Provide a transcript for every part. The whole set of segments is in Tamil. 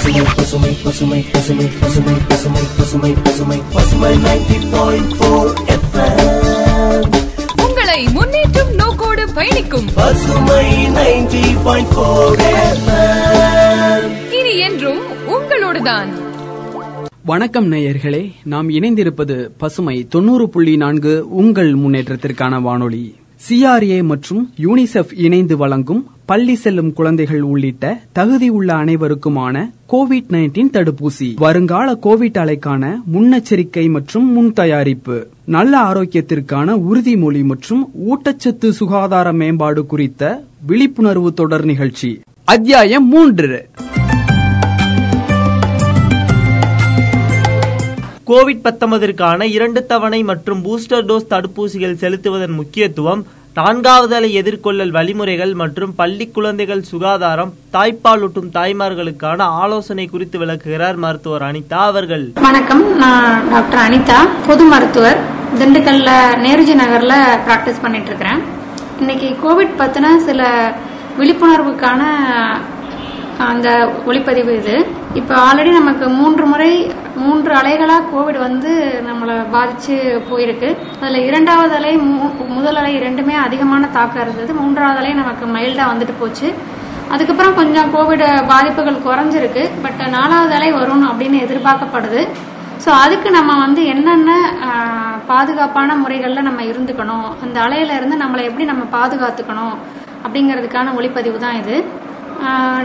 பசுமை பசுமை பசுமை பசுமை பசுமை பசுமை பசுமை பசுமை பசுமை நைன்டி பாயிண்ட் போர் உங்களை முன்னேற்றும் நோக்கோடு பயணிக்கும். பசுமை நைன்டி பாயிண்ட் போர் இனி என்றும் உங்களோடுதான். வணக்கம் நேயர்களே நாம் இணைந்திருப்பது பசுமை தொண்ணூறு புள்ளி நான்கு உங்கள் முன்னேற்றத்திற்கான வானொலி. சிஆர்ஏ மற்றும் யூனிசெஃப் இணைந்து வழங்கும் பள்ளி செல்லும் குழந்தைகள் உள்ளிட்ட தகுதி உள்ள அனைவருக்குமான கோவிட் நைன்டீன் தடுப்பூசி. வருங்கால கோவிட் அலைக்கான முன்னெச்சரிக்கை மற்றும் முன் தயாரிப்பு நல்ல ஆரோக்கியத்திற்கான உறுதிமொழி மற்றும் ஊட்டச்சத்து சுகாதார மேம்பாடு குறித்த விழிப்புணர்வு தொடர் நிகழ்ச்சி. அத்தியாயம் மூன்று. கோவிட் பத்தொன்பதற்கான இரண்டு தவணை மற்றும் பூஸ்டர் டோஸ் தடுப்பூசிகள் செலுத்துவதன் முக்கியத்துவம் நான்காவது அலை எதிர்கொள்ளல் வழிமுறைகள் மற்றும் பள்ளி குழந்தைகள் சுகாதாரம் தாய்ப்பாலூட்டும் தாய்மார்களுக்கான ஆலோசனை குறித்து விளக்குகிறார் மருத்துவர் அனிதா அவர்கள். வணக்கம். நான் டாக்டர் அனிதா பொது மருத்துவர். திண்டுக்கல்ல நேருஜி நகர்ல பிராக்டிஸ் பண்ணிட்டு இருக்கிறேன். இன்னைக்கு கோவிட் பத்தின சில விழிப்புணர்வுக்கான அந்த ஒளிப்பதிவு இது. இப்போ ஆல்ரெடி நமக்கு மூன்று முறை மூன்று அலைகளாக கோவிட் வந்து நம்மளை பாதிச்சு போயிருக்கு. அதில் இரண்டாவது அலை முதல் அலை இரண்டுமே அதிகமான தாக்கம் இருந்தது. மூன்றாவது அலை நமக்கு மைல்டாக வந்துட்டு போச்சு. அதுக்கப்புறம் கொஞ்சம் கோவிட் பாதிப்புகள் குறைஞ்சிருக்கு. பட் நாலாவது அலை வரும் அப்படின்னு எதிர்பார்க்கப்படுது. ஸோ அதுக்கு நம்ம வந்து என்னென்ன பாதுகாப்பான முறைகளில் நம்ம இருந்துக்கணும்? அந்த அலையில இருந்து நம்மளை எப்படி நம்ம பாதுகாத்துக்கணும்? அப்படிங்கிறதுக்கான ஒளிப்பதிவு தான் இது.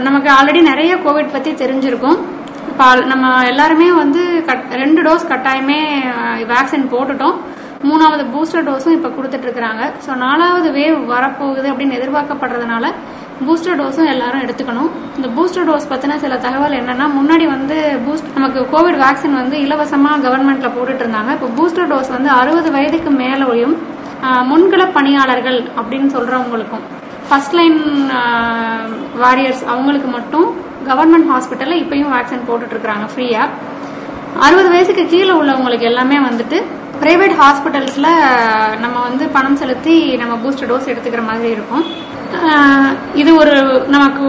நமக்கு ஆல்ரெடி நிறைய கோவிட் பற்றி தெரிஞ்சிருக்கும். இப்போ நம்ம எல்லாருமே வந்து கட் ரெண்டு டோஸ் கட்டாயமே வேக்சின் போட்டுட்டோம். மூணாவது பூஸ்டர் டோஸும் இப்போ கொடுத்துட்டு இருக்கிறாங்க ஸோ நாலாவது வேவ் வரப்போகுது அப்படின்னு எதிர்பார்க்கப்படுறதுனால பூஸ்டர் டோஸும் எல்லாரும் எடுத்துக்கணும். இந்த பூஸ்டர் டோஸ் பத்தின சில தகவல் என்னன்னா முன்னாடி வந்து பூஸ்ட் நமக்கு கோவிட் வேக்சின் வந்து இலவசமா கவர்மெண்ட்ல போட்டுட்டு இருந்தாங்க இப்போ பூஸ்டர் டோஸ் வந்து அறுபது வயதுக்கு மேலேயும் முன்கள பணியாளர்கள் அப்படின்னு சொல்றவங்களுக்கும். ஃபர்ஸ்ட் லைன் வாரியர்ஸ் அவங்களுக்கு மட்டும் கவர்மெண்ட் ஹாஸ்பிட்டலில் இப்பயும் வேக்சின் போட்டுட்டு இருக்காங்க ஃப்ரீயா அறுபது வயசுக்கு கீழே உள்ளவங்களுக்கு எல்லாமே வந்துட்டு பிரைவேட் ஹாஸ்பிட்டல்ஸ்ல நம்ம வந்து பணம் செலுத்தி நம்ம பூஸ்டர் டோஸ் எடுத்துக்கிற மாதிரி இருக்கும். இது ஒரு நமக்கு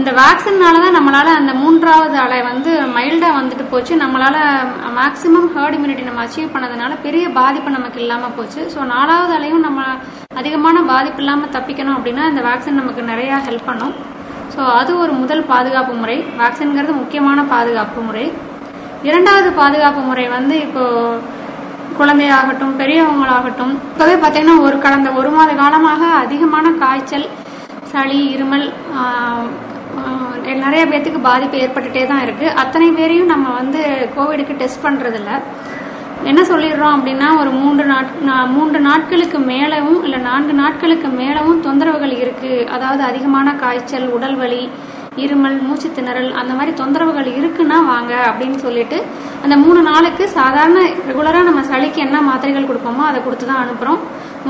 இந்த வேக்சின்னால தான் நம்மளால அந்த மூன்றாவது அலை வந்து மைல்டா வந்துட்டு போச்சு. நம்மளால மேக்சிமம் ஹேர்ட் இம்யூனிட்டி நம்ம அச்சீவ் பண்ணதுனால பெரிய பாதிப்பு நமக்கு இல்லாம போச்சு. ஸோ நாலாவது அலையும் நம்ம அதிகமான பாதிப்பு இல்லாம தப்பிக்கணும் அப்படின்னா இந்த வேக்சின் நமக்கு நிறைய ஹெல்ப் பண்ணும். ஸோ அது ஒரு முதல் பாதுகாப்பு முறை. வேக்சின்ங்கிறது முக்கியமான பாதுகாப்பு முறை. இரண்டாவது பாதுகாப்பு முறை வந்து இப்போ குழந்தையாகட்டும் பெரியவங்களாகட்டும். இப்போவே பார்த்தீங்கன்னா ஒரு கடந்த ஒரு மாத காலமாக அதிகமான காய்ச்சல் சளி இருமல் நிறைய பேர்த்துக்கு பாதிப்பு ஏற்பட்டுட்டே தான் இருக்கு. அத்தனை பேரையும் நம்ம வந்து கோவிடுக்கு டெஸ்ட் பண்றதில்ல. என்ன சொல்லிடுறோம் அப்படின்னா ஒரு மூன்று நாட் மூன்று நாட்களுக்கு மேலவும் இல்லை நான்கு நாட்களுக்கு மேலவும் தொந்தரவுகள் இருக்கு. அதாவது அதிகமான காய்ச்சல் உடல் வலி இருமல் மூச்சு திணறல் அந்த மாதிரி தொந்தரவுகள் இருக்குன்னா வாங்க அப்படின்னு சொல்லிட்டு அந்த மூணு நாளுக்கு சாதாரண ரெகுலராக நம்ம சளிக்கு என்ன மாத்திரைகள் கொடுப்போமோ அதை கொடுத்து தான் அனுப்புகிறோம்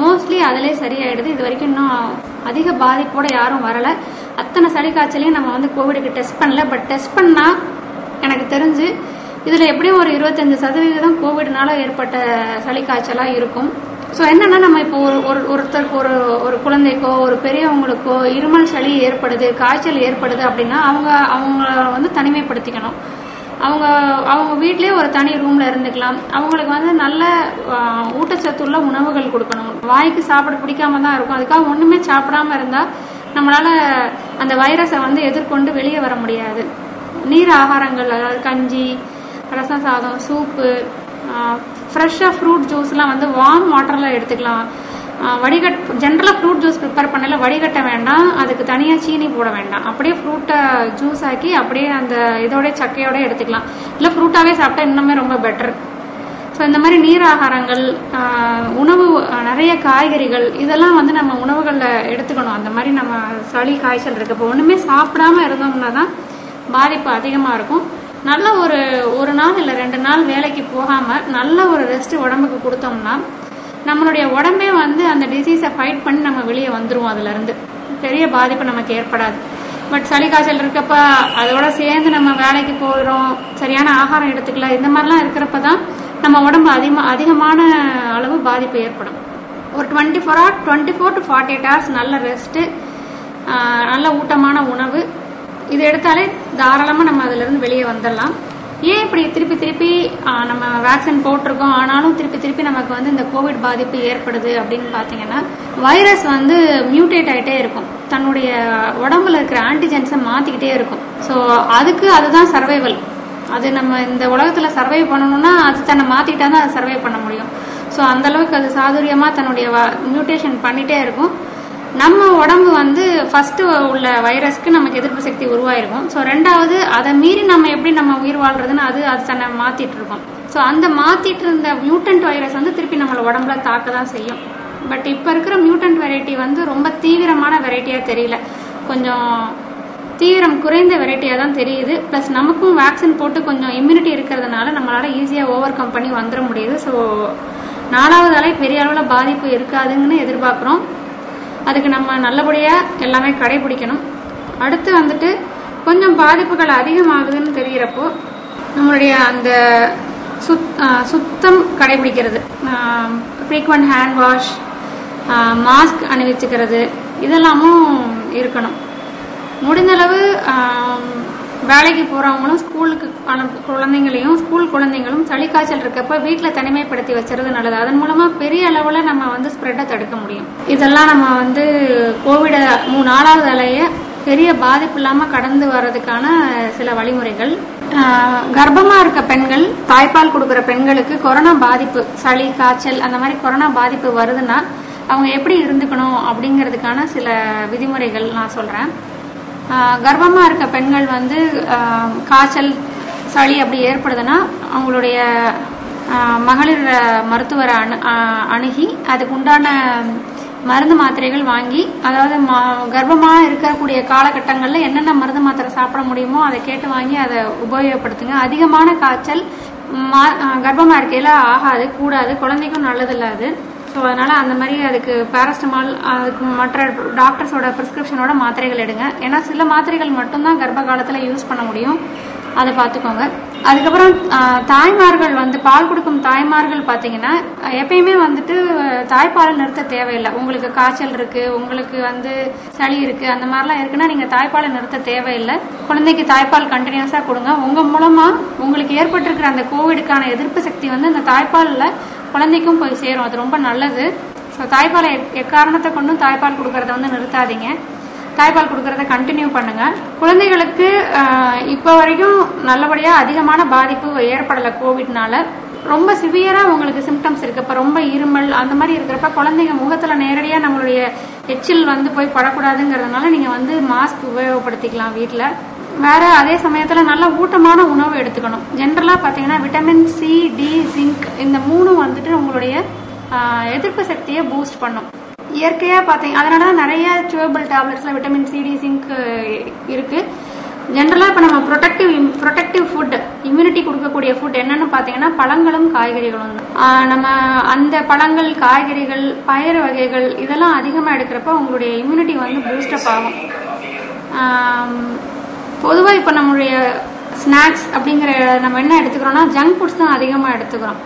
மோஸ்ட்லி அதிலே சரியாயிடுது. இது வரைக்கும் இன்னும் அதிக பாதிப்போட யாரும் வரலை. அத்தனை சளி காய்ச்சலையும் நம்ம வந்து கோவிடுக்கு டெஸ்ட் பண்ணல. பட் டெஸ்ட் பண்ணா எனக்கு தெரிஞ்சு இதில் எப்படியும் ஒரு இருபத்தஞ்சு சதவீதம் கோவிட்னால ஏற்பட்ட சளி காய்ச்சலாக இருக்கும். ஸோ என்னன்னா நம்ம இப்போ ஒரு ஒரு ஒருத்தருக்கு ஒரு ஒரு குழந்தைக்கோ ஒரு பெரியவங்களுக்கோ இருமல் சளி ஏற்படுது காய்ச்சல் ஏற்படுது அப்படின்னா அவங்க அவங்கள வந்து தனிமைப்படுத்திக்கணும். அவங்க அவங்க வீட்லேயே ஒரு தனி ரூம்ல இருந்துக்கலாம். அவங்களுக்கு வந்து நல்ல ஊட்டச்சத்துள்ள உணவுகள் கொடுக்கணும். வாய்க்கு சாப்பிட பிடிக்காம தான் இருக்கும். அதுக்காக ஒன்றுமே சாப்பிடாம இருந்தால் நம்மளால் அந்த வைரஸை வந்து எதிர்கொண்டு வெளியே வர முடியாது. நீர் ஆகாரங்கள் அதாவது கஞ்சி ரசம் சாதம் சூப்பு ஃப்ரெஷ்ஷாக ஃப்ரூட் ஜூஸ்லாம் வந்து வார்ம் வாட்டரில் எடுத்துக்கலாம். வடிகட் ஜென்ரலாக ஃப்ரூட் ஜூஸ் ப்ரிப்பேர் பண்ணல வடிகட்ட வேண்டாம். அதுக்கு தனியாக சீனி போட வேண்டாம். அப்படியே ஃப்ரூட்டை ஜூஸ் ஆக்கி அப்படியே அந்த இதோட சக்கையோட எடுத்துக்கலாம். இல்லை ஃப்ரூட்டாகவே சாப்பிட்டா இன்னுமே ரொம்ப பெட்டர் ஸோ இந்த மாதிரி நீர் ஆகாரங்கள் உணவு நிறைய காய்கறிகள் இதெல்லாம் வந்து நம்ம உணவுகளில் எடுத்துக்கணும். அந்த மாதிரி நம்ம சளி காய்ச்சல் இருக்கு. இப்போ ஒன்றுமே சாப்பிடாம இருந்தோம்னா தான் பாதிப்பு அதிகமாக இருக்கும். நல்ல ஒரு ஒரு நாள் இல்லை ரெண்டு நாள் வேலைக்கு போகாமல் நல்ல ஒரு ரெஸ்ட் உடம்புக்கு கொடுத்தோம்னா நம்மளுடைய உடம்பே வந்து அந்த டிசீஸை ஃபைட் பண்ணி நம்ம வெளியே வந்துருவோம் அதுலேருந்து. பெரிய பாதிப்பு நமக்கு ஏற்படாது. பட் சளி காய்ச்சல் இருக்கப்ப அதோட சேர்ந்து நம்ம வேலைக்கு போகிறோம் சரியான ஆகாரம் எடுத்துக்கல இந்த மாதிரிலாம் இருக்கிறப்ப தான் நம்ம உடம்பு அதிகமாக அதிகமான அளவு பாதிப்பு ஏற்படும். ஒரு twenty four hour twenty four to forty eight hours நல்ல ரெஸ்ட்டு நல்ல ஊட்டமான உணவு இது எடுத்தாலே தாராளமாக நம்ம அதிலிருந்து வெளியே வந்துடலாம். ஏன் இப்படி திருப்பி திருப்பி நம்ம வேக்சின் போட்டிருக்கோம் ஆனாலும் திருப்பி திருப்பி நமக்கு வந்து இந்த கோவிட் பாதிப்பு ஏற்படுது அப்படின்னு பார்த்தீங்கன்னா வைரஸ் வந்து மியூட்டேட் ஆகிட்டே இருக்கும். தன்னுடைய உடம்புல இருக்கிற ஆன்டிஜென்ஸை மாற்றிக்கிட்டே இருக்கும். ஸோ அதுக்கு அதுதான் சர்வைவல் அது நம்ம இந்த உலகத்தில் சர்வை பண்ணணும்னா அது தன்னை மாற்றிக்கிட்டா தான் அதை சர்வை பண்ண முடியும். ஸோ அந்தளவுக்கு அது சாதுரியமாக தன்னுடைய மியூட்டேஷன் பண்ணிகிட்டே இருக்கும். நம்ம உடம்பு வந்து ஃபர்ஸ்ட் உள்ள வைரஸ்க்கு நமக்கு எதிர்ப்பு சக்தி உருவாயிருக்கும். ஸோ ரெண்டாவது அதை மீறி நம்ம எப்படி நம்ம உயிர் வாழ்றதுன்னு அது அது தன்னை மாத்திட்டு இருக்கோம். ஸோ அந்த மாத்திட்டு இருந்த மியூட்டன்ட் வைரஸ் வந்து திருப்பி நம்மள உடம்புல தாக்க தான் செய்யும். பட் இப்போ இருக்கிற மியூட்டன்ட் வெரைட்டி வந்து ரொம்ப தீவிரமான வெரைட்டியா தெரியல. கொஞ்சம் தீவிரம் குறைந்த வெரைட்டியாக தான் தெரியுது. ப்ளஸ் நமக்கும் வேக்சின் போட்டு கொஞ்சம் இம்யூனிட்டி இருக்கிறதுனால நம்மளால ஈஸியாக ஓவர் கம் பண்ணி வந்துட முடியுது. ஸோ நாலாவது அலை பெரிய அளவில் பாதிப்பு இருக்காதுங்கன்னு எதிர்பார்க்குறோம். அதுக்கு நம்ம நல்லபடியாக எல்லாமே கடைபிடிக்கணும். அடுத்து வந்துட்டு கொஞ்சம் பாதிப்புகள் அதிகமாகுதுன்னு தெரிகிறப்போ நம்மளுடைய அந்த சுத் சுத்தம் கடைபிடிக்கிறது. ஃப்ரீக்வெண்ட் ஹேண்ட் வாஷ் மாஸ்க் அணிவிச்சுக்கிறது இதெல்லாமும் இருக்கணும். முடிந்தளவு வேலைக்கு போறவங்களும் ஸ்கூலுக்கு அனுப்பு குழந்தைங்களையும் ஸ்கூல் குழந்தைங்களும் சளி காய்ச்சல் இருக்கப்ப வீட்டில் தனிமைப்படுத்தி வச்சுறது நல்லது. அதன் மூலமா பெரிய அளவுல நம்ம வந்து ஸ்ப்ரெட்டை தடுக்க முடியும். இதெல்லாம் நம்ம வந்து கோவிட மூ நாலாவது அலைய பெரிய பாதிப்பு இல்லாம கடந்து வர்றதுக்கான சில வழிமுறைகள். கர்ப்பமாக கர்ப்பமா இருக்க பெண்கள் தாய்ப்பால் கொடுக்குற பெண்களுக்கு கொரோனா பாதிப்பு சளி காய்ச்சல் அந்த மாதிரி கொரோனா பாதிப்பு வருதுன்னா அவங்க எப்படி இருந்துக்கணும் அப்படிங்கிறதுக்கான சில விதிமுறைகள் நான் சொல்றேன். கர்ப்பமாக இருக்க பெண்கள் வந்து காய்ச்சல் சளி அப்படி ஏற்படுதுன்னா அவங்களுடைய மகளிர் மருத்துவரை அணு அணுகி அதுக்கு உண்டான மருந்து மாத்திரைகள் வாங்கி அதாவது மா- இருக்கக்கூடிய காலகட்டங்களில் என்னென்ன மருந்து மாத்திரை சாப்பிட முடியுமோ அதை கேட்டு வாங்கி அதை உபயோகப்படுத்துங்க. அதிகமான காய்ச்சல் மா- கர்ப்பமாக இருக்கையில் ஆகாது கூடாது குழந்தைக்கும் நல்லதில்ல அது. ஸோ அதனால் அந்த மாதிரி அதுக்கு பேரஸ்டமால் அதுக்கு மற்ற டாக்டர்ஸோட ப்ரிஸ்கிரிப்ஷனோட மாத்திரைகள் எடுங்க. ஏன்னா சில மாத்திரைகள் மட்டும்தான் கர்ப்ப காலத்தில் யூஸ் பண்ண முடியும். அதை பார்த்துக்கோங்க. அதுக்கப்புறம் தாய்மார்கள் வந்து பால் கொடுக்கும் தாய்மார்கள் பார்த்தீங்கன்னா எப்பயுமே வந்துட்டு தாய்ப்பாலை நிறுத்த தேவையில்லை. உங்களுக்கு காய்ச்சல் இருக்கு உங்களுக்கு வந்து சளி இருக்கு அந்த மாதிரிலாம் இருக்குன்னா நீங்க தாய்ப்பாலை நிறுத்த தேவையில்லை. குழந்தைக்கு தாய்ப்பால் கண்டினியூஸா கொடுங்க. உங்க மூலமா உங்களுக்கு ஏற்பட்டிருக்கிற அந்த கோவிடுக்கான எதிர்ப்பு சக்தி வந்து அந்த தாய்ப்பாலில் குழந்தைக்கும் போய் சேரும். அது ரொம்ப நல்லது. ஸோ தாய்ப்பாலை எக்- எக்காரணத்தை கொண்டும் தாய்ப்பால் கொடுக்கறத வந்து நிறுத்தாதீங்க. தாய்ப்பால் கொடுக்கறத கண்டினியூ பண்ணுங்க. குழந்தைகளுக்கு இப்போ வரைக்கும் நல்லபடியாக அதிகமான பாதிப்பு ஏற்படலை கோவிட்னால ரொம்ப சிவியரா உங்களுக்கு சிம்டம்ஸ் இருக்கு. இப்ப ரொம்ப இருமல் அந்த மாதிரி இருக்கிறப்ப குழந்தைங்க முகத்துல நேரடியா நம்மளுடைய எச்சில் வந்து போய் படக்கூடாதுங்கிறதுனால நீங்க வந்து மாஸ்க் உபயோகப்படுத்திக்கலாம் வீட்டில் வேற அதே சமயத்துல நல்ல ஊட்டமான உணவு எடுத்துக்கணும். ஜென்ரலா பாத்தீங்கன்னா விட்டமின் சி டி ஜிங்க் இந்த மூணும் வந்துட்டு உங்களுடைய எதிர்ப்பு சக்தியை பூஸ்ட் பண்ணும். இயற்கையா பாத்தீங்க அதனால தான் நிறைய சுவபிள் டேப்லெட்ஸ்ல விட்டமின் சி டி ஜிங்க் இருக்கு. ஜென்ரலா இப்ப நம்ம ப்ரொடெக்டிவ் ப்ரொடக்டிவ் ஃபுட் இம்யூனிட்டி கொடுக்கக்கூடிய ஃபுட் என்னன்னு பாத்தீங்கன்னா பழங்களும் காய்கறிகளும். நம்ம அந்த பழங்கள் காய்கறிகள் பயறு வகைகள் இதெல்லாம் அதிகமா எடுக்கிறப்ப உங்களுடைய இம்யூனிட்டி வந்து பூஸ்டப் ஆகும். பொதுவாக இப்போ நம்மளுடைய ஸ்நாக்ஸ் அப்படிங்கிற நம்ம என்ன எடுத்துக்கிறோம்னா ஜங்க் ஃபுட்ஸ் தான் அதிகமாக எடுத்துக்கிறோம்.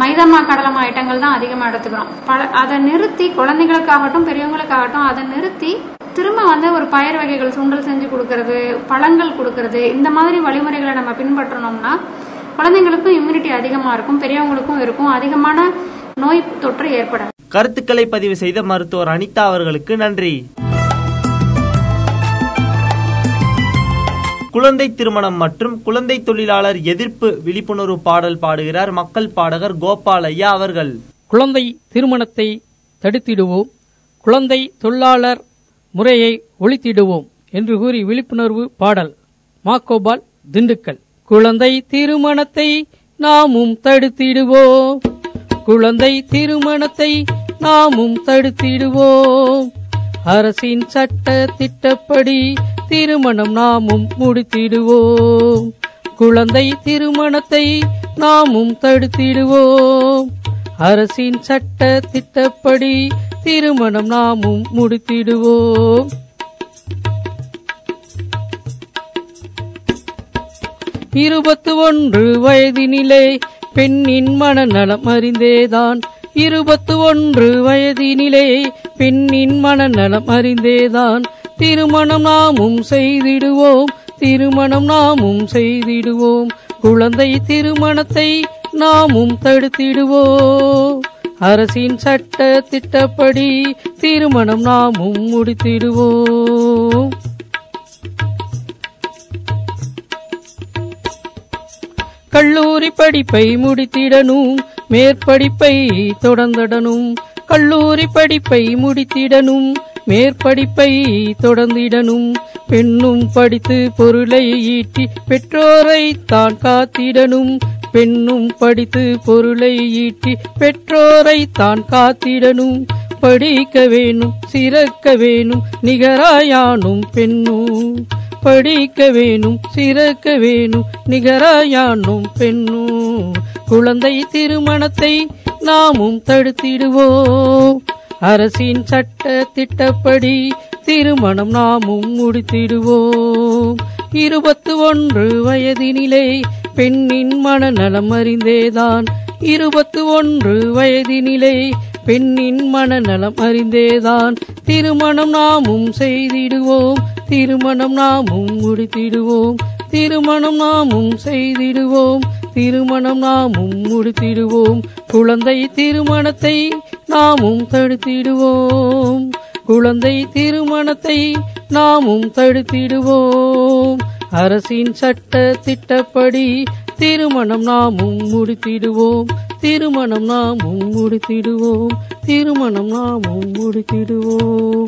மைதாமா கடலமா ஐட்டங்கள் தான் அதிகமாக எடுத்துக்கிறோம். பல அதை நிறுத்தி குழந்தைகளுக்காகட்டும் பெரியவங்களுக்காகட்டும் அதை நிறுத்தி திரும்ப வந்து ஒரு பயிர் வகைகள் சுண்டல் செஞ்சு கொடுக்கறது பழங்கள் கொடுக்கறது இந்த மாதிரி வழிமுறைகளை நம்ம பின்பற்றணும்னா குழந்தைங்களுக்கும் இம்யூனிட்டி அதிகமாக இருக்கும் பெரியவங்களுக்கும் இருக்கும் அதிகமான நோய் தொற்று ஏற்படாது. கருத்துக்களை பதிவு செய்த மருத்துவர் அனிதா அவர்களுக்கு நன்றி. குழந்தை திருமணம் மற்றும் குழந்தை தொழிலாளர் எதிர்ப்பு விழிப்புணர்வு பாடல் பாடுகிறார் மக்கள் பாடகர் கோபால் ஐயா அவர்கள். குழந்தை திருமணத்தை தடுத்திடுவோம். குழந்தை தொழிலாளர் முறையை ஒழித்திடுவோம் என்று கூறி விழிப்புணர்வு பாடல். மாக்கோபால் திண்டுக்கல். குழந்தை திருமணத்தை நாமும் தடுத்திடுவோம். குழந்தை திருமணத்தை நாமும் தடுத்திடுவோம். அரசின் சட்ட திட்டப்படி திருமணம் நாமும் முடித்திடுவோம். குழந்தை திருமணத்தை நாமும் தடுத்திடுவோம். அரசின் சட்ட திட்டப்படி திருமணம் நாமும் முடித்திடுவோம். இருபத்து ஒன்று வயதினிலே பெண்ணின் மனநலம் அறிந்தேதான். இருபத்து ஒன்று வயதினிலே பெண்ணின் மனநலம் அறிந்தேதான் திருமணம் நாமும் செய்திடுவோம் திருமணம் நாமும் செய்திடுவோம். குழந்தை திருமணத்தை நாமும் தடுத்திடுவோம். அரசின் சட்ட திட்டப்படி திருமணம் நாமும் முடித்திடுவோம். கல்லூரி படிப்பை முடித்திடணும் மேற்படிப்பை தொடர்ந்திடணும். கல்லூரி படிப்பை முடித்திடணும் மேற்படிப்பை தொடர்ந்திடனும் பெண்ணும் படித்து பொருளை ஈட்டி பெற்றோரை தான் காத்திடணும். பெண்ணும் படித்து பொருளை ஈட்டி பெற்றோரை தான் காத்திடணும். படிக்க வேணும் சிறக்க வேணும் நிகராயானும் பெண்ணும். படிக்க வேணும் சிறக்க வேணும் நிகராயானும் பெண்ணும். குழந்தை திருமணத்தை நாமும் தடுத்திடுவோம். அரசின் சட்ட திட்டப்படி திருமணம் நாமும் முடித்திடுவோம். இருபத்து ஒன்று வயதினிலே பெண்ணின் மனநலம் அறிந்தேதான். இருபத்து ஒன்று வயதினிலே பெண்ணின் மனநலம் அறிந்தேதான். திருமணம் நாமும் செய்திடுவோம். திருமணம் நாமும் முடித்திடுவோம். திருமணம் நாமும் செய்திடுவோம். திருமணம் நாமும் முடித்திடுவோம். குழந்தை திருமணத்தை நாமும் தடுத்திடுவோம். குழந்தை திருமணத்தை நாமும் தடுத்திடுவோம். அரசின் சட்ட திட்டப்படி திருமணம் நாமும் முடித்திடுவோம். திருமணம் நாமும் முடித்திடுவோம். திருமணம் நாமும் முடித்திடுவோம்.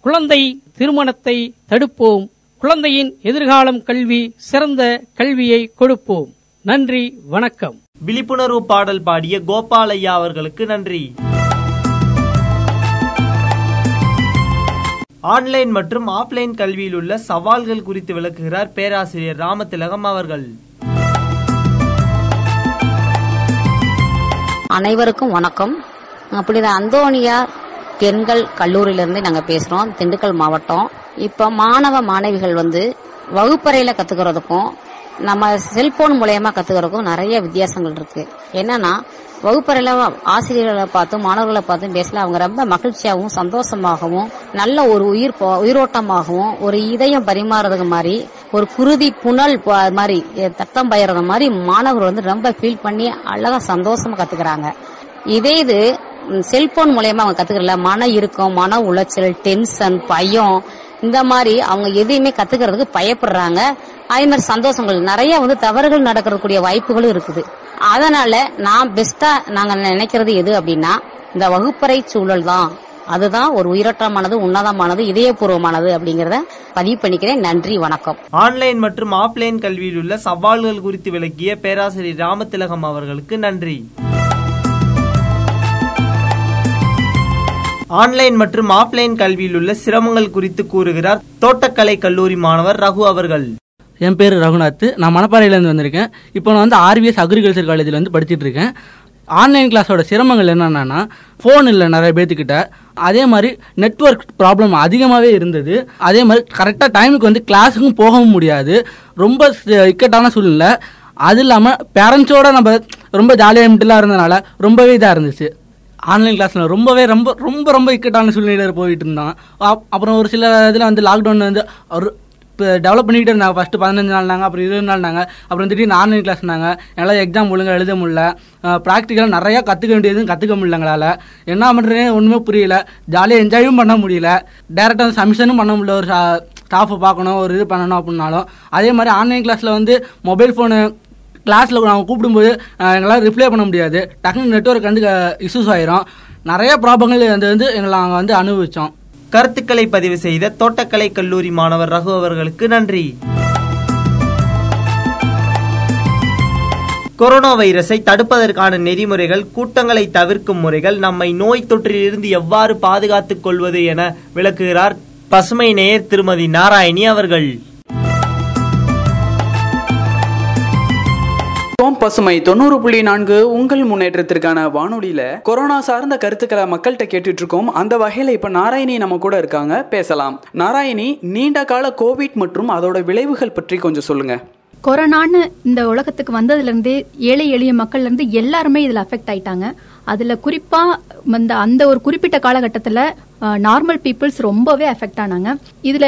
குழந்தை திருமணத்தை தடுப்போம். குழந்தையின் எதிர்காலம் கல்வி சிறந்த கல்வியை கொடுப்போம். நன்றி வணக்கம். விழிப்புணர்வு பாடல் பாடிய கோபாலையா அவர்களுக்கு நன்றி. ஆன்லைன் மற்றும் ஆஃப்லைன் கல்வியில் உள்ள சவால்கள் குறித்து விளக்குகிறார் பேராசிரியர் ராமதிலகம் அவர்கள். அனைவருக்கும் வணக்கம். புனித அந்தோனியார் பெண்கள் கல்லூரியிலிருந்து நாங்க பேசுறோம் திண்டுக்கல் மாவட்டம். இப்ப மாணவ மாணவிகள் வந்து வகுப்பறையில கத்துக்கிறதுக்கும் நம்ம செல்போன் மூலயமா கத்துக்கிறதுக்கும் நிறைய வித்தியாசங்கள் இருக்கு. என்னன்னா வகுப்பறையில ஆசிரியர்களை பார்த்தும் மாணவர்களை பார்த்தும் பேசல அவங்க ரொம்ப மகிழ்ச்சியாகவும் சந்தோஷமாகவும் நல்ல ஒரு உயிர் போ- உயிரோட்டமாகவும் ஒரு இதயம் பரிமாறுறது மாதிரி ஒரு குருதி புனல் ப- மாதிரி தத்தம் பயிறது மாதிரி மாணவர்கள் வந்து ரொம்ப ஃபீல் பண்ணி அழகா சந்தோஷமா கத்துக்கிறாங்க. இதே இது செல்போன் மூலயமா அவங்க கத்துக்கல மன இறுக்கம் மன உளைச்சல் டென்ஷன் பயம் இந்த மாதிரி அவங்க எதையுமே கத்துக்கிறதுக்கு பயப்படுறாங்க. அதே மாதிரி சந்தோஷங்கள். நிறைய வந்து தவறுகள் நடக்கிறக்கூடிய வாய்ப்புகளும் இருக்குது. அதனால நான் பெஸ்டா நாங்க நினைக்கிறது எது அப்படின்னா இந்த வகுப்பறை சூழல் தான். அதுதான் ஒரு உயிரோட்டமானது உன்னதமானது இதயபூர்வமானது அப்படிங்கறத பதிவு பண்ணிக்கிறேன். நன்றி வணக்கம். ஆன்லைன் மற்றும் ஆஃப்லைன் கல்வியில் உள்ள சவால்கள் குறித்து விளக்கிய பேராசிரியர் ராமதிலகம் அவர்களுக்கு நன்றி. ஆன்லைன் மற்றும் ஆஃப்லைன் கல்வியில் உள்ள சிரமங்கள் குறித்து கூறுகிறார் தோட்டக்கலை கல்லூரி மாணவர் ரகு அவர்கள். என் பேர் ரகுநாத். நான் மணப்பாறையிலேருந்து வந்திருக்கேன். இப்போ நான் வந்து ஆர்விஎஸ் அக்ரிகல்ச்சர் காலேஜில் வந்து படிச்சுட்டு இருக்கேன் ஆன்லைன் கிளாஸோட சிரமங்கள் என்னென்னா ஃபோன் இல்லை நிறைய பேர்த்துக்கிட்ட அதே மாதிரி நெட்வொர்க் ப்ராப்ளம் அதிகமாகவே இருந்தது. அதே மாதிரி கரெக்டாக டைமுக்கு வந்து கிளாஸுக்கும் போகவும் முடியாது. ரொம்ப இக்கட்டான சூழ்நிலை. அது இல்லாமல் பேரண்ட்ஸோட நம்ம ரொம்ப ஜாலியாக மட்டும்லாம் இருந்தனால ரொம்பவே இதாக இருந்துச்சு. ஆன்லைன் கிளாஸில் ரொம்பவே ரொம்ப ரொம்ப ரொம்ப இக்கட்டான சூழ்நிலையில் போயிட்டு இருந்தான். அப்- அப்புறம் ஒரு சில இதில் வந்து லாக்டவுன் வந்து இப்போ டெவலப் பண்ணிக்கிட்டு இருந்தாங்க. ஃபஸ்ட்டு பதினஞ்சு நாள்னாங்க அப்புறம் இருபது நாள்னாங்க அப்புறம் திடீர்னு ஆன்லைன் கிளாஸ்னாங்க என்னால் எக்ஸாம் ஒழுங்காக எழுத முடியல. ப்ராக்டிக்கலாக நிறையா கற்றுக்க வேண்டியதும் கற்றுக்க முடியல எங்களால். என்ன பண்ணுறேன்னு ஒன்றுமே புரியல. ஜாலியாக என்ஜாயும் பண்ண முடியல. டேரெக்டாக சமிஷனும் பண்ண முடியல. ஒரு ஸ்டாஃபை பார்க்கணும் ஒரு இது பண்ணணும் அப்படின்னாலும். அதே மாதிரி ஆன்லைன் கிளாஸில் வந்து மொபைல் ஃபோனு கிளாஸில் நாங்கள் கூப்பிடும்போது எங்களால் ரிப்ளை பண்ண முடியாது. டக்குனு நெட்ஒர்க் வந்து இஷ்யூஸ் ஆயிரும். நிறைய ப்ராப்ளங்கள் வந்து வந்து எங்களை நாங்கள் வந்து அனுபவித்தோம் கருத்துக்களை பதிவு செய்த தோட்டக்கலை கல்லூரி மாணவர் ரகு அவர்களுக்கு நன்றி. கொரோனா வைரஸை தடுப்பதற்கான நெறிமுறைகள் கூட்டங்களை தவிர்க்கும் முறைகள் நம்மை நோய் தொற்றிலிருந்து எவ்வாறு பாதுகாத்துக் கொள்வது என விளக்குகிறார் பசுமை நேயர் திருமதி நாராயணி அவர்கள். ஓம் பசுமை தொண்ணூறு புள்ளி நான்கு உங்கள் முன்னேற்றத்திற்கான வானொலியில கொரோனா சார்ந்த கருத்துக்களை மக்கள்கிட்ட கேட்டுட்டு இருக்கோம் அந்த வகையில இப்ப நாராயணி நம்ம கூட இருக்காங்க. பேசலாம். நாராயணி நீண்ட கால கோவிட் மற்றும் அதோட விளைவுகள் பற்றி கொஞ்சம் சொல்லுங்க. கொரோனான்னு இந்த உலகத்துக்கு வந்ததுல இருந்தே ஏழை எளிய மக்கள்ல இருந்து எல்லாருமே இதுல அஃபெக்ட் ஆயிட்டாங்க. அதுல குறிப்பா வந்த அந்த ஒரு குறிப்பிட்ட காலகட்டத்துல நார்மல் பீப்புள்ஸ் ரொம்பவே அஃபெக்ட் ஆனாங்க. இதுல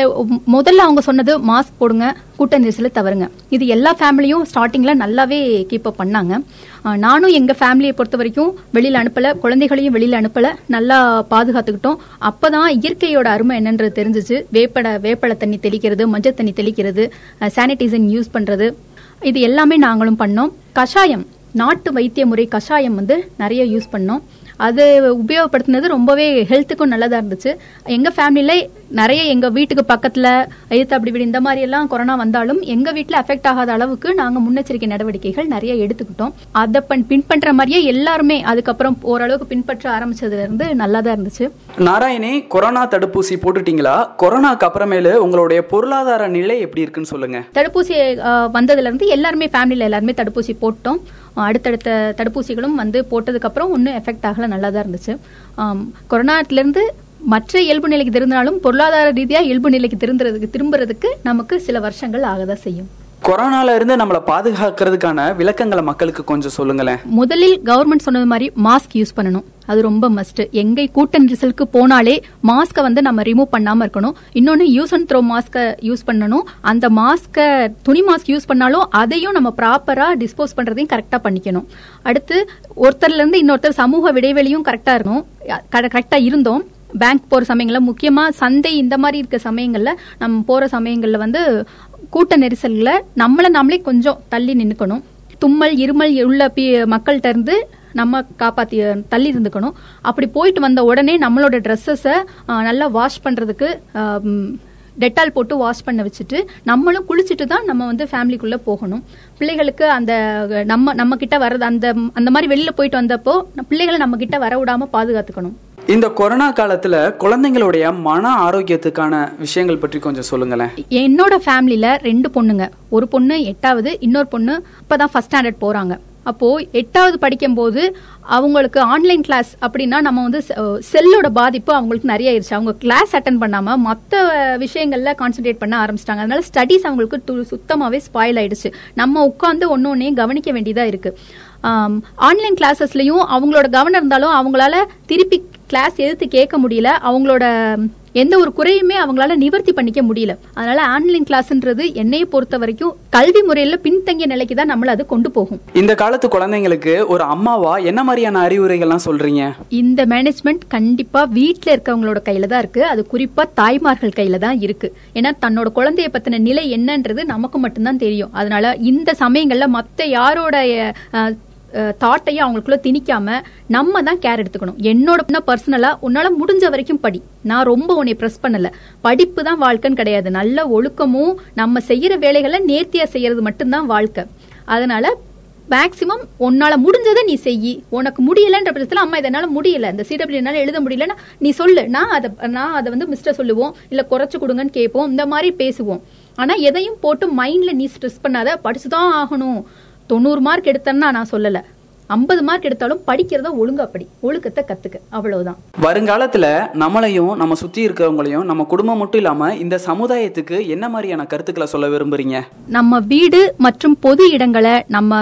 முதல்ல அவங்க சொன்னது மாஸ்க் போடுங்க கூட்ட நெரிசலை தவறுங்க. இது எல்லா ஃபேமிலியும் ஸ்டார்டிங்ல நல்லாவே கீப் அப் பண்ணாங்க. நானும் எங்க ஃபேமிலியை பொறுத்த வரைக்கும் வெளியில அனுப்பல குழந்தைகளையும் வெளியில அனுப்பல நல்லா பாதுகாத்துக்கிட்டோம். அப்பதான் இயற்கையோட அருமை என்னன்றது தெரிஞ்சுச்சு. வேப்பட வேப்பள தண்ணி தெளிக்கிறது மஞ்சள் தண்ணி தெளிக்கிறது சானிடைசன் யூஸ் பண்றது. இது எல்லாமே நாங்களும் பண்ணோம். கஷாயம் நாட்டு வைத்திய முறை கஷாயம் வந்து நிறைய யூஸ் பண்ணோம். அது உபயோகப்படுத்தினது ரொம்பவே ஹெல்த்துக்கும் நல்லதாக இருந்துச்சு. எங்கள் ஃபேமிலியில் நிறைய எங்க வீட்டுக்கு பக்கத்துல எய்த்து அப்படி இப்படி இந்த மாதிரி எல்லாம் கொரோனா வந்தாலும் எங்க வீட்ல அஃபெக்ட் ஆகாத அளவுக்கு நாங்க முன்னெச்சரிக்கை நடவடிக்கைகள் நிறைய எடுத்துக்கிட்டோம். அதை பின்பற்ற மாதிரியே எல்லாருமே அதுக்கப்புறம் ஓரளவுக்கு பின்பற்ற ஆரம்பிச்சதுல இருந்து நல்லா தான் இருந்துச்சு. நாராயணி கொரோனா தடுப்பூசி போட்டுட்டீங்களா? கொரோனாக்கு அப்புறமேலு உங்களுடைய பொருளாதார நிலை எப்படி இருக்குன்னு சொல்லுங்க. தடுப்பூசி வந்ததுல இருந்து எல்லாருமே ஃபேமிலியில எல்லாருமே தடுப்பூசி போட்டோம். அடுத்தடுத்த தடுப்பூசிகளும் வந்து போட்டதுக்கு அப்புறம் ஒன்றும் எஃபெக்ட் ஆகல நல்லா தான் இருந்துச்சு. ஆம், கொரோனாத்துல இருந்து மற்ற இயல்பு நிலைக்கு திரும்பினாலும் பொருளாதார ரீதியா இயல்பு நிலைக்கு திரும்புறதுக்கு திரும்புறதுக்கு நமக்கு சில வருஷங்கள் ஆகதான் செய்யும். கொரோனால இருந்து நம்மளை பாதுகாக்கிறதுக்கான விளக்கங்களை மக்களுக்கு கொஞ்சம் சொல்லுங்களேன். முதலில் கவர்மெண்ட் சொன்னது மாதிரி மாஸ்க் யூஸ் பண்ணணும். அது ரொம்ப மஸ்ட் எங்க கூட்ட நெரிசலுக்கு போனாலே மாஸ்கை வந்து நம்ம ரிமூவ் பண்ணாம இருக்கணும். இன்னொன்னு யூஸ் அண்ட் த்ரோ மாஸ்கை யூஸ் பண்ணணும். அந்த மாஸ்கை துணி மாஸ்க் யூஸ் பண்ணாலும் அதையும் நம்ம ப்ராப்பரா டிஸ்போஸ் பண்றதையும் கரெக்டா பண்ணிக்கணும். அடுத்து ஒருத்தர்ல இருந்து இன்னொருத்தர் சமூக இடைவெளியும் கரெக்டா இருக்கணும். கரெக்டா இருந்தோம். பேங்க் போற சமயங்கள்ல முக்கியமா சந்தை இந்த மாதிரி இருக்க சமயங்கள்ல நம்ம போற சமயங்கள்ல வந்து கூட்ட நெரிசல்ல நம்மள நாமளே கொஞ்சம் தள்ளி நின்னுக்கணும். தும்மல் இருமல் உள்ள பி- மக்கள்கிட்ட இருந்து நம்ம காப்பாத்தி தள்ளி இருந்துக்கணும். அப்படி போயிட்டு வந்த உடனே நம்மளோட ட்ரெஸ்ஸஸை நல்லா வாஷ் பண்றதுக்கு டெட்டால் போட்டு வாஷ் பண்ண வச்சுட்டு நம்மளும் குளிச்சுட்டு தான் நம்ம வந்து ஃபேமிலிக்குள்ள போகணும். பிள்ளைகளுக்கு அந்த நம்ம நம்ம கிட்ட வர்றது அந்த அந்த மாதிரி வெளியில போயிட்டு வந்தப்போ பிள்ளைகளை நம்ம கிட்ட வர விடாம பாதுகாத்துக்கணும். இந்த கொரோனா காலத்துல குழந்தைங்களுடைய மன ஆரோக்கியத்துக்கான விஷயங்கள் பற்றி கொஞ்சம் சொல்லுங்களேன். என்னோட ஃபேமிலியில ரெண்டு பொண்ணுங்க. ஒரு பொண்ணு எட்டாவது இன்னொரு பொண்ணு இப்பதான் ஃபர்ஸ்ட் ஸ்டாண்டர்ட் போறாங்க. அப்போ எட்டாவது படிக்கும்போது அவங்களுக்கு ஆன்லைன் கிளாஸ் அப்படின்னா நம்ம வந்து செ- செல்லோட பாதிப்பு அவங்களுக்கு நிறைய ஆயிருச்சு. அவங்க கிளாஸ் அட்டன் பண்ணாம மற்ற விஷயங்கள்ல கான்சென்ட்ரேட் பண்ண ஆரம்பிச்சிட்டாங்க. அதனால ஸ்டடீஸ் அவங்களுக்கு சுத்தமாவே ஸ்பாயில் ஆயிடுச்சு. நம்ம உட்காந்து ஒன்னொன்னே கவனிக்க வேண்டியதா இருக்கு. ஆன்லைன் கிளாஸஸ்லயும் அவங்களோட கவனம் இருந்தாலும் அவங்களால திருப்பி கிளாஸ் எதிர்த்து கேட்க முடியல. அவங்களோட எந்த ஒரு குறையுமே அவங்களால நிவர்த்தி பண்ணிக்க முடியல. அதனால ஆன்லைன் கிளாஸ்ன்றது என்னைய பொறுத்த வரைக்கும் கல்வி முறையில பின்தங்கிய நிலைக்கு தான் நம்மள அது கொண்டு போகும். இந்த காலத்து குழந்தைங்களுக்கு ஒரு அம்மாவா என்ன மாதிரியான அறிவுரைகள்லாம் சொல்றீங்க? இந்த மேனேஜ்மெண்ட் கண்டிப்பா வீட்ல இருக்கவங்களோட கையில தான் இருக்கு. அது குறிப்பா தாய்மார்கள் கையில தான் இருக்கு. ஏன்னா தன்னோட குழந்தைய பத்தின நிலை என்னன்றது நமக்கு மட்டும்தான் தெரியும். அதனால இந்த சமயங்கள்ல மத்த யாரோட தாட்டையும் அவங்களுக்குள்ள திணிக்காம நம்ம தான் கேர் எடுத்துக்கணும். என்னோட பர்சனலா உன்னால முடிஞ்ச வரைக்கும் படி. நான் ரொம்ப உன்னை ப்ரெஸ் பண்ணல. படிப்பு தான் வாழ்க்கைன்னு கிடையாது. நல்ல ஒழுக்கமும் நம்ம செய்யற வேலைகளை நேர்த்தியா செய்யறது மட்டும்தான் வாழ்க்கை. அதனால மேக்சிமம் உன்னால முடிஞ்சதை நீ செய் உனக்கு முடியலன்ற பட்சத்தில் அம்மா இதனால முடியல. இந்த சிடபிள்யூ எழுத முடியலன்னா நீ சொல்லு. நான் அதை நான் அதை வந்து மிஸ்டர் சொல்லுவோம். இல்ல குறைச்சு கொடுங்கன்னு கேட்போம். இந்த மாதிரி பேசுவோம். ஆனா எதையும் போட்டு மைண்ட்ல நீ ஸ்ட்ரெஸ் பண்ணாத. படிச்சுதான் ஆகணும். தொண்ணூறு மார்க் எடுத்தேன்னா நான் சொல்லல. ஐம்பது மார்க் எடுத்தாலும் படிக்கிறத ஒழுங்கா படி. ஒழுக்கத்தை கத்துக்க. அவ்வளவுதான். வருங்காலத்துல நம்மளையும் நம்ம சுத்தி இருக்கிறவங்களையும் நம்ம குடும்பம் மட்டும் இல்லாம இந்த சமுதாயத்துக்கு என்ன மாதிரியான கருத்துக்களை சொல்ல விரும்புறீங்க? நம்ம வீடு மற்றும் பொது இடங்களை நம்ம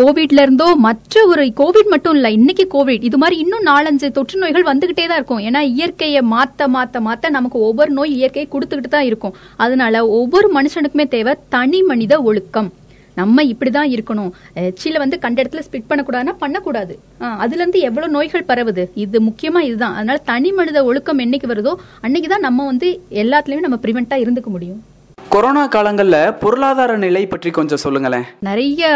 கோவிட்ல இருந்தோ மற்ற ஒரு கோவிட் மட்டும் இல்ல இன்னைக்கு கோவிட் இது மாதிரி இன்னும் நாலஞ்சு தொற்று நோய்கள் வந்துகிட்டே தான் இருக்கும். ஏன்னா இயற்கையை மாத்த மாத்த மாத்த நமக்கு ஒவ்வொரு நோய் இயற்கையை கொடுத்துக்கிட்டு தான் இருக்கும். அதனால ஒவ்வொரு மனுஷனுக்குமே தேவை தனி மனித ஒழுக்கம். நம்ம இப்படிதான் இருக்கணும். எச்சில வந்து கண்ட இடத்துல ஸ்பிட் பண்ணக்கூடாதுன்னா பண்ணக்கூடாது. ஆஹ் அதுல இருந்து எவ்வளவு நோய்கள் பரவுது? இது முக்கியமா இதுதான். அதனால தனி மனித ஒழுக்கம் என்னைக்கு வருதோ அன்னைக்கு தான் நம்ம வந்து எல்லாத்துலயுமே நம்ம பிரிவெண்டா இருந்துக்க முடியும். கொரோனா காலங்கள்ல பொருளாதார நிலை பற்றி கொஞ்சம் சொல்லுங்களேன். நிறைய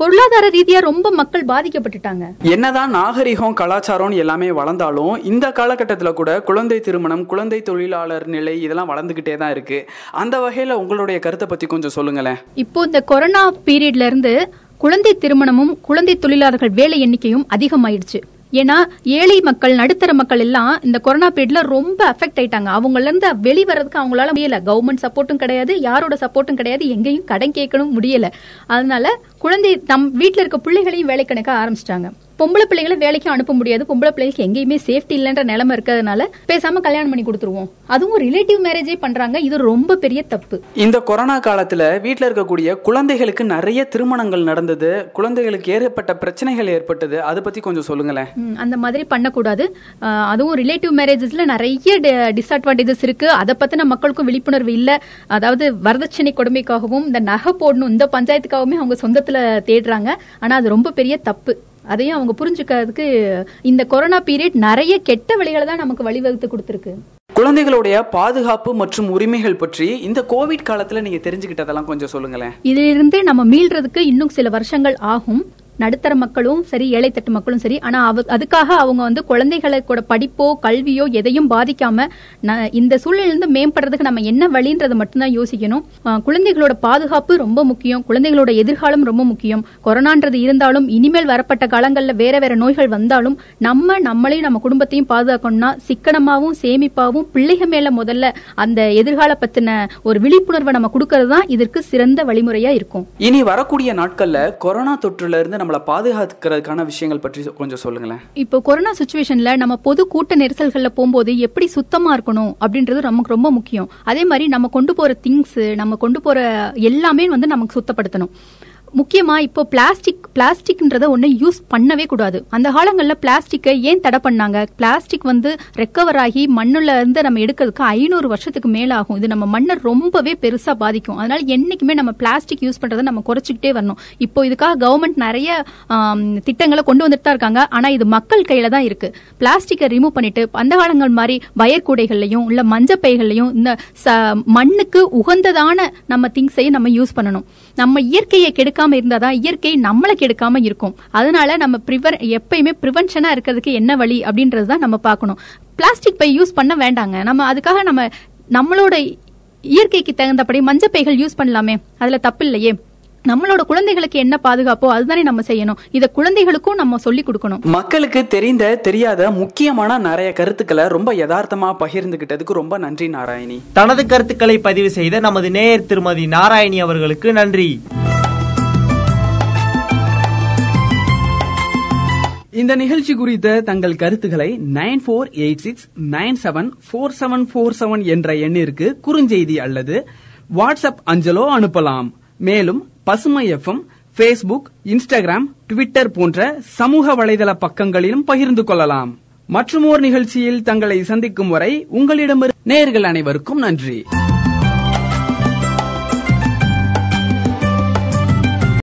பொருளாதார ரீதியா ரொம்ப மக்கள் பாதிக்கப்பட்டுட்டாங்க. என்னதான் நாகரிகம் கலாச்சாரம் எல்லாமே வளர்ந்தாலும் இந்த காலகட்டத்தில் கூட குழந்தை திருமணம் குழந்தை தொழிலாளர் நிலை இதெல்லாம் வளர்ந்துகிட்டே தான் இருக்கு. அந்த வகையில உங்களுடைய கருத்தை பத்தி கொஞ்சம் சொல்லுங்களேன். இப்போ இந்த கொரோனா பீரியட்ல இருந்து குழந்தை திருமணமும் குழந்தை தொழிலாளர்கள் வேலை எண்ணிக்கையும் அதிகமாயிடுச்சு. ஏன்னா ஏழை மக்கள் நடுத்தர மக்கள் எல்லாம் இந்த கொரோனா பீரியட்ல ரொம்ப அஃபெக்ட் ஆயிட்டாங்க. அவங்கள இருந்து வெளிவரதுக்கு அவங்களால முடியல. கவர்மெண்ட் சப்போர்ட்டும் கிடையாது யாரோட சப்போர்ட்டும் கிடையாது எங்கேயும் கடன் கேட்கணும் முடியல. அதனால குழந்தை தம் வீட்டில் இருக்க பிள்ளைகளையும் வேலை கணக்க ஆரம்பிச்சிட்டாங்க. பொம்பளை பிள்ளைகளை வேலைக்கு அனுப்ப முடியாது. பொம்பளை பிள்ளைகளுக்கு எங்கேயுமே சேஃப்டி இல்லைன்ற நிலைமை இருக்கிறதுனால பேசாம கல்யாணம் பண்ணி கொடுத்துருவோம். அதுவும் ரிலேட்டிவ் மேரேஜே பண்றாங்க. இது ரொம்ப பெரிய தப்பு. இந்த கொரோனா காலத்துல வீட்ல இருக்கக்கூடிய குழந்தைகளுக்கு நிறைய திருமணங்கள் நடந்தது. குழந்தைகளுக்கு ஏற்பட்ட பிரச்சனைகள் ஏற்பட்டது. அதை பத்தி கொஞ்சம் சொல்லுங்களேன். அந்த மாதிரி பண்ணக்கூடாது. அதுவும் ரிலேட்டிவ் மேரேஜஸ்ல நிறைய டிஸ்அட்வான்டேஜஸ் இருக்கு. அதை பத்தின மக்களுக்கும் விழிப்புணர்வு இல்ல. அதாவது வரதட்சணை கொடுமைக்காகவும் இந்த நகை போடணும் இந்த பஞ்சாயத்துக்காகவுமே அவங்க சொந்தத்துல தேடுறாங்க. ஆனா அது ரொம்ப பெரிய தப்பு. அதையும் அவங்க புரிஞ்சுக்கிறதுக்கு இந்த கொரோனா பீரியட் நிறைய கெட்ட வழிகளை தான் நமக்கு வழிவகுத்து கொடுத்துருக்கு. குழந்தைகளுடைய பாதுகாப்பு மற்றும் உரிமைகள் பற்றி இந்த கோவிட் காலத்துல நீங்க தெரிஞ்சுக்கிட்டதெல்லாம் கொஞ்சம் சொல்லுங்களேன். இதிலிருந்து நம்ம மீள்றதுக்கு இன்னும் சில வருஷங்கள் ஆகும். நடுத்தர மக்களும் சரி ஏழை தட்டு மக்களும் சரி ஆனா அவ அதுக்காக அவங்க வந்து குழந்தைகளோட படிப்போ கல்வியோ எதையும் பாதிக்காம ந- இந்த சூழ்நிலையிலிருந்து மேம்படுறதுக்கு நம்ம என்ன வழின்றதை மட்டும்தான் யோசிக்கணும். குழந்தைகளோட பாதுகாப்பு ரொம்ப முக்கியம். குழந்தைகளோட எதிர்காலம் ரொம்ப முக்கியம். கொரோனான்றது இருந்தாலும் இனிமேல் வரப்பட்ட காலங்கள்ல வேற வேற நோய்கள் வந்தாலும் நம்ம நம்மளையும் நம்ம குடும்பத்தையும் பாதுகாக்கணும்னா சிக்கனமாவும் சேமிப்பாவும் பிள்ளைக மேல முதல்ல அந்த எதிர்கால பத்தின ஒரு விழிப்புணர்வை நம்ம கொடுக்கறது தான் இதற்கு சிறந்த வழிமுறையா இருக்கும். இனி வரக்கூடிய நாட்கள்ல கொரோனா தொற்றுல இருந்து நம்மளை பாதுகாக்கிறதுக்கான விஷயங்கள் பற்றி கொஞ்சம் சொல்லுங்களேன். இப்போ கொரோனா சுச்சுவேஷன்ல நம்ம பொது கூட்ட நெரிசல்கள்ல போகும்போது எப்படி சுத்தமா இருக்கணும் அப்படின்றது நமக்கு ரொம்ப முக்கியம். அதே மாதிரி நம்ம கொண்டு போற திங்ஸ் நம்ம கொண்டு போற எல்லாமே வந்து நமக்கு சுத்தப்படுத்தணும். முக்கியமா இப்போ பிளாஸ்டிக் பிளாஸ்டிக்ன்றத ஒண்ணு யூஸ் பண்ணவே கூடாது. அந்த காலங்கள்ல பிளாஸ்டிக்கை ஏன் தடை பண்ணாங்க? பிளாஸ்டிக் வந்து ரெக்கவர் ஆகி மண்ணுல இருந்து நம்ம எடுக்கிறதுக்கு ஐநூறு வருஷத்துக்கு மேல ஆகும் இது நம்ம மண்ணை ரொம்பவே பெருசா பாதிக்கும். அதனால என்னைக்குமே நம்ம பிளாஸ்டிக் யூஸ் பண்றதை நம்ம குறைச்சிக்கிட்டே வரணும். இப்போ இதுக்காக கவர்மெண்ட் நிறைய திட்டங்களை கொண்டு வந்துட்டு தான் இருக்காங்க. ஆனா இது மக்கள் கையில தான் இருக்கு. பிளாஸ்டிக்கை ரிமூவ் பண்ணிட்டு அந்த காலங்கள் மாதிரி வயர்கூடைகள்லயும் இல்ல மஞ்சப்பைகள்லயும் இந்த ச- மண்ணுக்கு உகந்ததான நம்ம திங்ஸையும் நம்ம யூஸ் பண்ணணும். நம்ம இயற்கையை கெடுக்காம இருந்தாதான் இயற்கை நம்மளை கெடுக்காம இருக்கும். அதனால நம்ம ப்ரிவர் எப்பயுமே ப்ரிவென்ஷனா இருக்கிறதுக்கு என்ன வழி அப்படின்றது தான் நம்ம பார்க்கணும். பிளாஸ்டிக் பை யூஸ் பண்ண வேண்டாங்க. நம்ம அதுக்காக நம்ம நம்மளோட இயற்கைக்கு தகுந்தபடி மஞ்சப்பைகள் யூஸ் பண்ணலாமே. அதுல தப்பு இல்லையே நம்மளோட குழந்தைகளுக்கு என்ன பாதுகாப்போ அதுதானே நம்ம செய்யணும். இத குழந்தைகளுக்கும் நம்ம சொல்லி கொடுக்கணும். மக்களுக்கு தெரிந்த தெரியாத முக்கியமான நிறைய கருத்துக்களை ரொம்ப யதார்த்தமா பகிர்ந்துகிட்டதுக்கு ரொம்ப நன்றி நாராயணி. தனது கருத்துக்களை பதிவு செய்த நமது நேயர் திருமதி நாராயணி அவர்களுக்கு நன்றி. இந்த நிகழ்ச்சி குறித்த தங்கள் கருத்துக்களை nine four eight six nine seven four seven four seven என்ற எண்ணிற்கு குறுஞ்செய்தி அல்லது வாட்ஸ்அப் அஞ்சலோ அனுப்பலாம். மேலும் பசுமை எஃப்எம் ஃபேஸ்புக் இன்ஸ்டாகிராம் ட்விட்டர் போன்ற சமூக வலைதள பக்கங்களிலும் பகிர்ந்து கொள்ளலாம். மற்றும் ஓர் நிகழ்ச்சியில் தங்களை சந்திக்கும் வரை உங்களிடமிருந்து நேர்கள் அனைவருக்கும் நன்றி.